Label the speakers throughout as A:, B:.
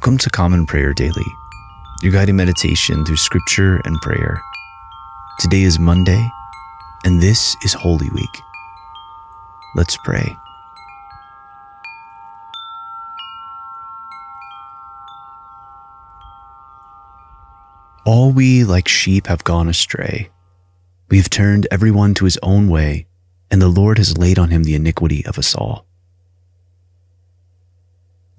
A: Welcome to Common Prayer Daily, your guided meditation through scripture and prayer. Today is Monday, and this is Holy Week. Let's pray. All we like sheep have gone astray. We have turned everyone to his own way, and the Lord has laid on him the iniquity of us all.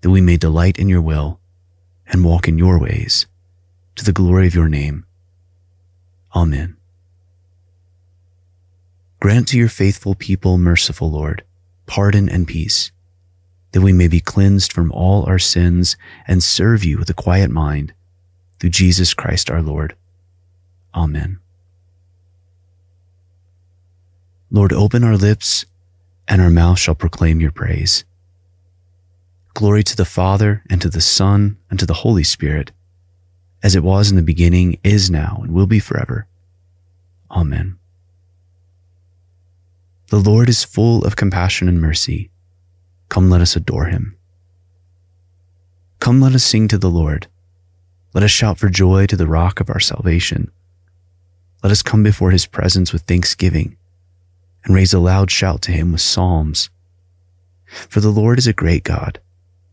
A: that we may delight in your will and walk in your ways to the glory of your name. Amen. Grant to your faithful people, merciful Lord, pardon and peace, that we may be cleansed from all our sins and serve you with a quiet mind through Jesus Christ our Lord. Amen. Lord, open our lips, and our mouth shall proclaim your praise. Glory to the Father, and to the Son, and to the Holy Spirit, as it was in the beginning, is now, and will be forever. Amen. The Lord is full of compassion and mercy. Come, let us adore him. Come, let us sing to the Lord. Let us shout for joy to the rock of our salvation. Let us come before his presence with thanksgiving and raise a loud shout to him with psalms. For the Lord is a great God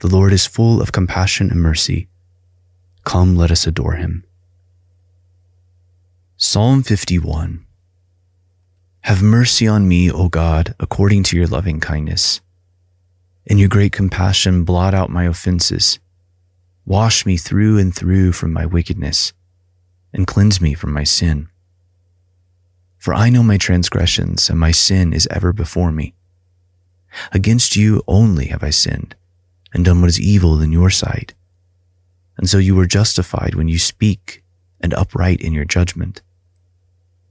A: the Lord is full of compassion and mercy. Come, let us adore him. Psalm 51 Have mercy on me, O God, according to your loving kindness. In your great compassion, blot out my offenses. Wash me through and through from my wickedness, and cleanse me from my sin. For I know my transgressions, and my sin is ever before me. Against you only have I sinned and done what is evil in your sight. And so you were justified when you speak and upright in your judgment.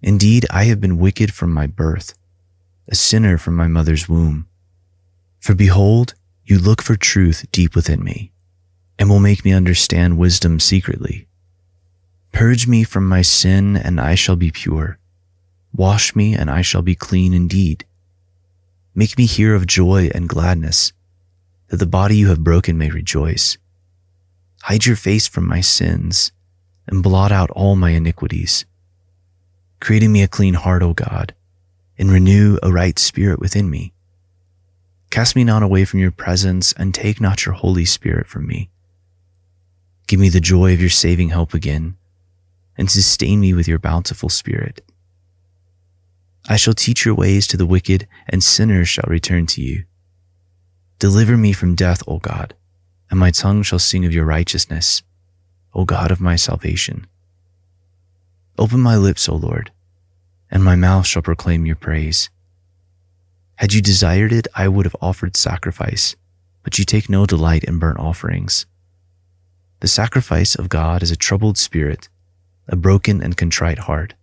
A: Indeed, I have been wicked from my birth, a sinner from my mother's womb. For behold, you look for truth deep within me, and will make me understand wisdom secretly. Purge me from my sin, and I shall be pure. Wash me, and I shall be clean indeed. Make me hear of joy and gladness that the body you have broken may rejoice. Hide your face from my sins and blot out all my iniquities. Create in me a clean heart, O God, and renew a right spirit within me. Cast me not away from your presence and take not your Holy Spirit from me. Give me the joy of your saving help again and sustain me with your bountiful spirit. I shall teach your ways to the wicked and sinners shall return to you. Deliver me from death, O God, and my tongue shall sing of your righteousness, O God of my salvation. Open my lips, O Lord, and my mouth shall proclaim your praise. Had you desired it, I would have offered sacrifice, but you take no delight in burnt offerings. The sacrifice of God is a troubled spirit, a broken and contrite heart.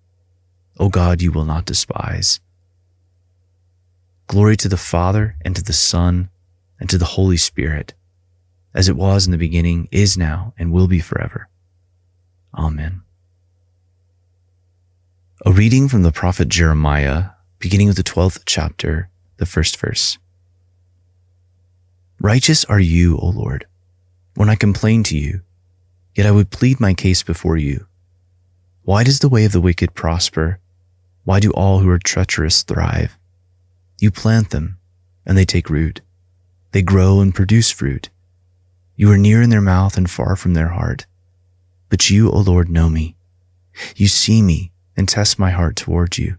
A: O God, you will not despise. Glory to the Father, and to the Son, and to the Holy Spirit, as it was in the beginning, is now, and will be forever. Amen. A reading from the prophet Jeremiah, beginning with the 12th chapter, the first verse. Righteous are you, O Lord, when I complain to you, yet I would plead my case before you. Why does the way of the wicked prosper? Why do all who are treacherous thrive? You plant them, and they take root. They grow and produce fruit. You are near in their mouth and far from their heart, But you, O Lord, know me. You see me and test my heart toward you.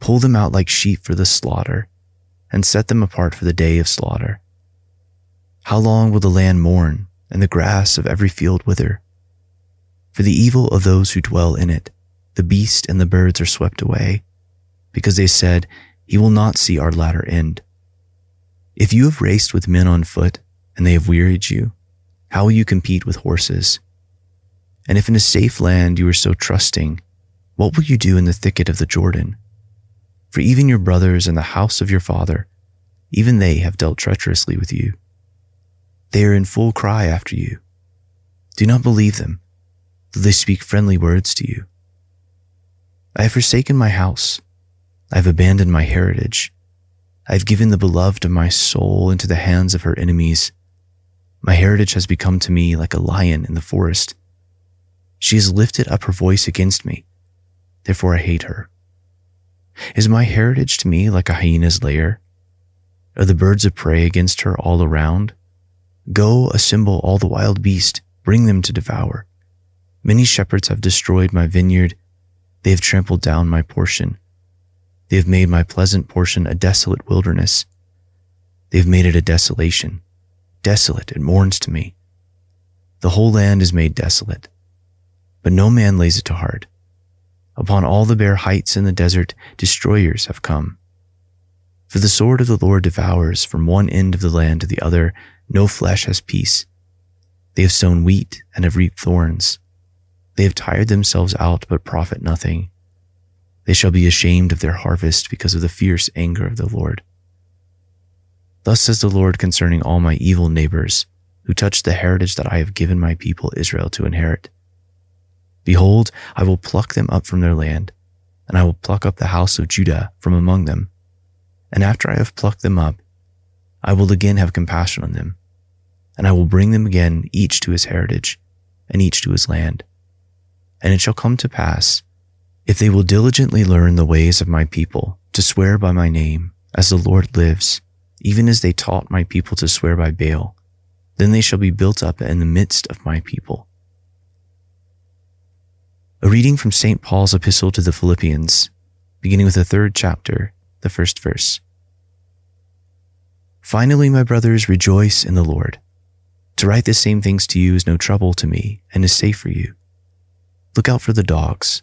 A: Pull them out like sheep for the slaughter and set them apart for the day of slaughter. How long will the land mourn and the grass of every field wither? For the evil of those who dwell in it, the beast and the birds are swept away, because they said, He will not see our latter end. If you have raced with men on foot and they have wearied you, how will you compete with horses? And if in a safe land you are so trusting, what will you do in the thicket of the Jordan? For even your brothers in the house of your father, even they have dealt treacherously with you. They are in full cry after you. Do not believe them, though they speak friendly words to you. I have forsaken my house. I have abandoned my heritage. I have given the beloved of my soul into the hands of her enemies. My heritage has become to me like a lion in the forest. She has lifted up her voice against me. Therefore I hate her. Is my heritage to me like a hyena's lair? Are the birds of prey against her all around? Go assemble all the wild beasts, bring them to devour. Many shepherds have destroyed my vineyard. They have trampled down my portion. They have made my pleasant portion a desolate wilderness. They have made it a desolation. Desolate, it mourns to me. The whole land is made desolate but no man lays it to heart. Upon all the bare heights in the desert, destroyers have come. For the sword of the Lord devours from one end of the land to the other, no flesh has peace. They have sown wheat and have reaped thorns. They have tired themselves out, but profit nothing. They shall be ashamed of their harvest because of the fierce anger of the Lord. Thus says the Lord concerning all my evil neighbors who touch the heritage that I have given my people Israel to inherit. Behold, I will pluck them up from their land, and I will pluck up the house of Judah from among them. And after I have plucked them up, I will again have compassion on them, and I will bring them again each to his heritage, and each to his land. And it shall come to pass, if they will diligently learn the ways of my people, to swear by my name, as the Lord lives, even as they taught my people to swear by Baal, then they shall be built up in the midst of my people a reading from St. Paul's epistle to the Philippians, beginning with the third chapter, the first verse. Finally, my brothers, rejoice in the Lord. To write the same things to you is no trouble to me and is safe for you. Look out for the dogs.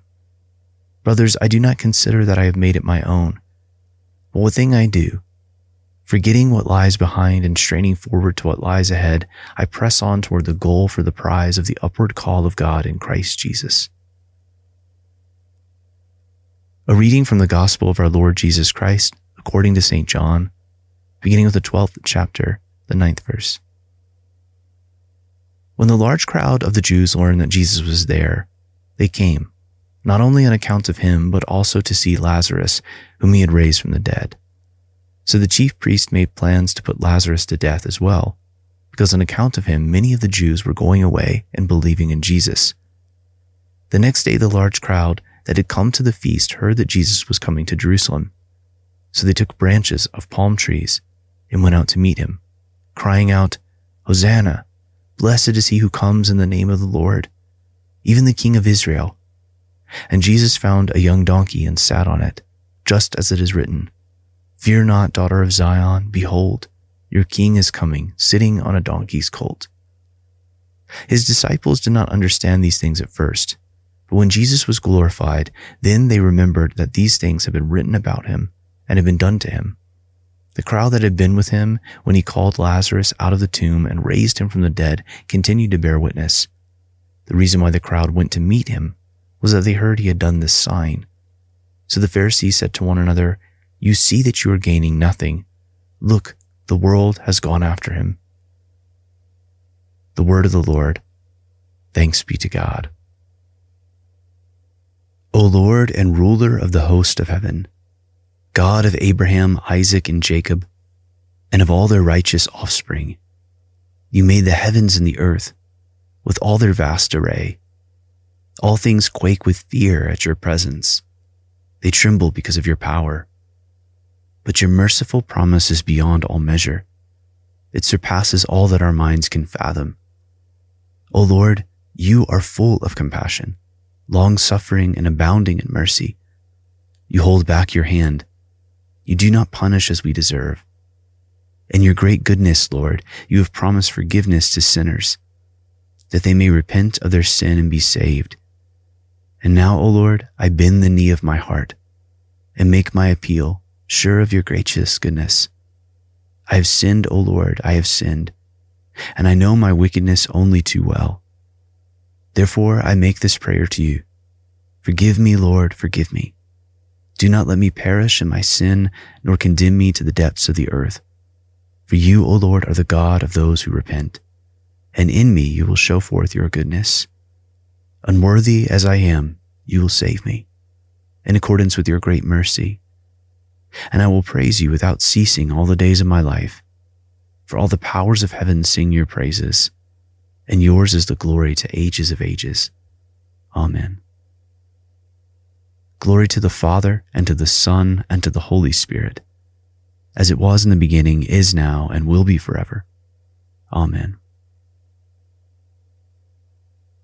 A: Brothers, I do not consider that I have made it my own, but one thing I do, forgetting what lies behind and straining forward to what lies ahead, I press on toward the goal for the prize of the upward call of God in Christ Jesus. A reading from the Gospel of our Lord Jesus Christ according to St. John, beginning with the 12th chapter, the ninth verse. When the large crowd of the Jews learned that Jesus was there, they came, not only on account of him, but also to see Lazarus, whom he had raised from the dead. So the chief priest made plans to put Lazarus to death as well, because on account of him, many of the Jews were going away and believing in Jesus. The next day, the large crowd that had come to the feast heard that Jesus was coming to Jerusalem. So they took branches of palm trees and went out to meet him, crying out, Hosanna! Blessed is he who comes in the name of the Lord, even the King of Israel. And Jesus found a young donkey and sat on it, just as it is written, Fear not, daughter of Zion, behold, your king is coming, sitting on a donkey's colt. His disciples did not understand these things at first. But when Jesus was glorified, then they remembered that these things had been written about him and had been done to him. The crowd that had been with him when he called Lazarus out of the tomb and raised him from the dead continued to bear witness. The reason why the crowd went to meet him was that they heard he had done this sign. So the Pharisees said to one another, You see that you are gaining nothing. Look, the world has gone after him. The word of the Lord. Thanks be to God. O Lord and ruler of the host of heaven, God of Abraham, Isaac, and Jacob, and of all their righteous offspring, you made the heavens and the earth with all their vast array. All things quake with fear at your presence. They tremble because of your power. But your merciful promise is beyond all measure. It surpasses all that our minds can fathom. O Lord, you are full of compassion long suffering and abounding in mercy. You hold back your hand. You do not punish as we deserve. In your great goodness, Lord, you have promised forgiveness to sinners, that they may repent of their sin and be saved. And now, O Lord, I bend the knee of my heart and make my appeal, sure of your gracious goodness. I have sinned, O Lord, I have sinned, and I know my wickedness only too well. Therefore, I make this prayer to you. Forgive me, Lord, forgive me. Do not let me perish in my sin, nor condemn me to the depths of the earth. For you, O Lord, are the God of those who repent, and in me you will show forth your goodness. Unworthy as I am, you will save me, in accordance with your great mercy. And I will praise you without ceasing all the days of my life. For all the powers of heaven sing your praises and yours is the glory to ages of ages. Amen. Glory to the Father, and to the Son, and to the Holy Spirit, as it was in the beginning, is now, and will be forever. Amen.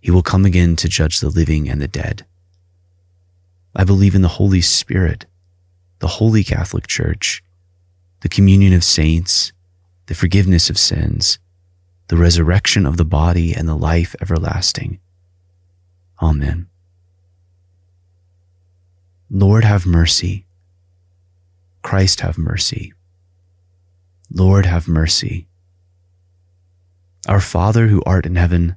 A: He will come again to judge the living and the dead. I believe in the Holy Spirit, the Holy Catholic Church, the communion of saints, the forgiveness of sins, the resurrection of the body, and the life everlasting. Amen. Lord, have mercy. Christ, have mercy. Lord, have mercy. Our Father who art in heaven,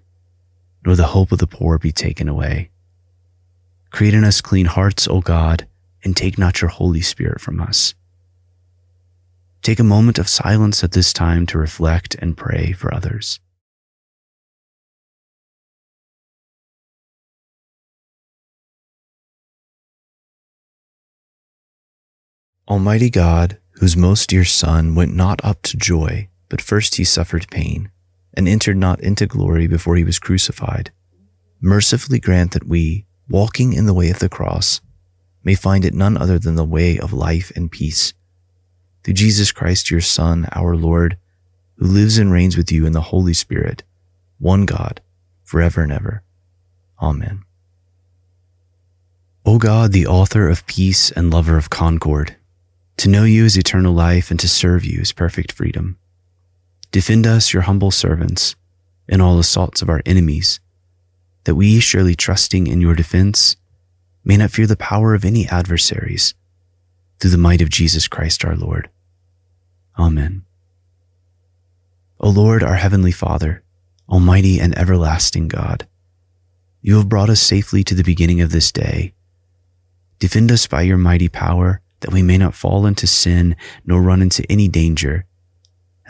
A: nor the hope of the poor be taken away. Create in us clean hearts, O God, and take not your Holy Spirit from us. Take a moment of silence at this time to reflect and pray for others. Almighty God, whose most dear Son went not up to joy, but first he suffered pain, and entered not into glory before he was crucified, mercifully grant that we, walking in the way of the cross, may find it none other than the way of life and peace. Through Jesus Christ, your Son, our Lord, who lives and reigns with you in the Holy Spirit, one God, forever and ever. Amen. O God, the author of peace and lover of concord, to know you is eternal life and to serve you is perfect freedom. Defend us, your humble servants, in all assaults of our enemies, that we, surely trusting in your defense, may not fear the power of any adversaries, through the might of Jesus Christ our Lord. Amen. O Lord, our heavenly Father, almighty and everlasting God, you have brought us safely to the beginning of this day. Defend us by your mighty power, that we may not fall into sin nor run into any danger,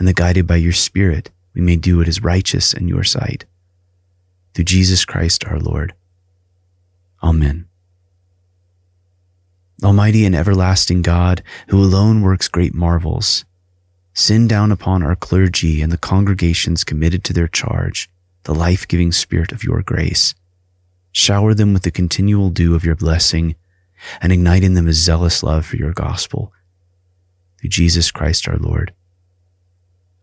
A: and that guided by your Spirit, we may do what is righteous in your sight. Through Jesus Christ our Lord. Amen. Almighty and everlasting God, who alone works great marvels, send down upon our clergy and the congregations committed to their charge the life giving spirit of your grace. Shower them with the continual dew of your blessing and ignite in them a zealous love for your gospel. Through Jesus Christ our Lord.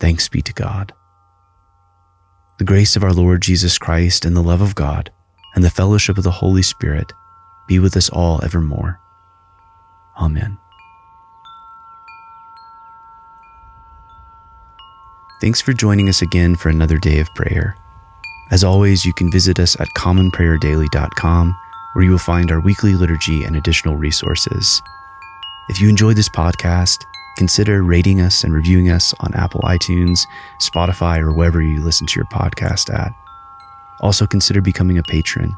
A: Thanks be to God. The grace of our Lord Jesus Christ and the love of God and the fellowship of the Holy Spirit be with us all evermore. Amen. Thanks for joining us again for another day of prayer. As always, you can visit us at commonprayerdaily.com where you will find our weekly liturgy and additional resources. If you enjoyed this podcast, consider rating us and reviewing us on Apple iTunes, Spotify, or wherever you listen to your podcast at. Also consider becoming a patron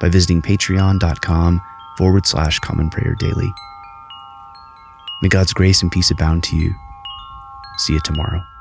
A: by visiting patreon.com forward slash common prayer daily. May God's grace and peace abound to you. See you tomorrow.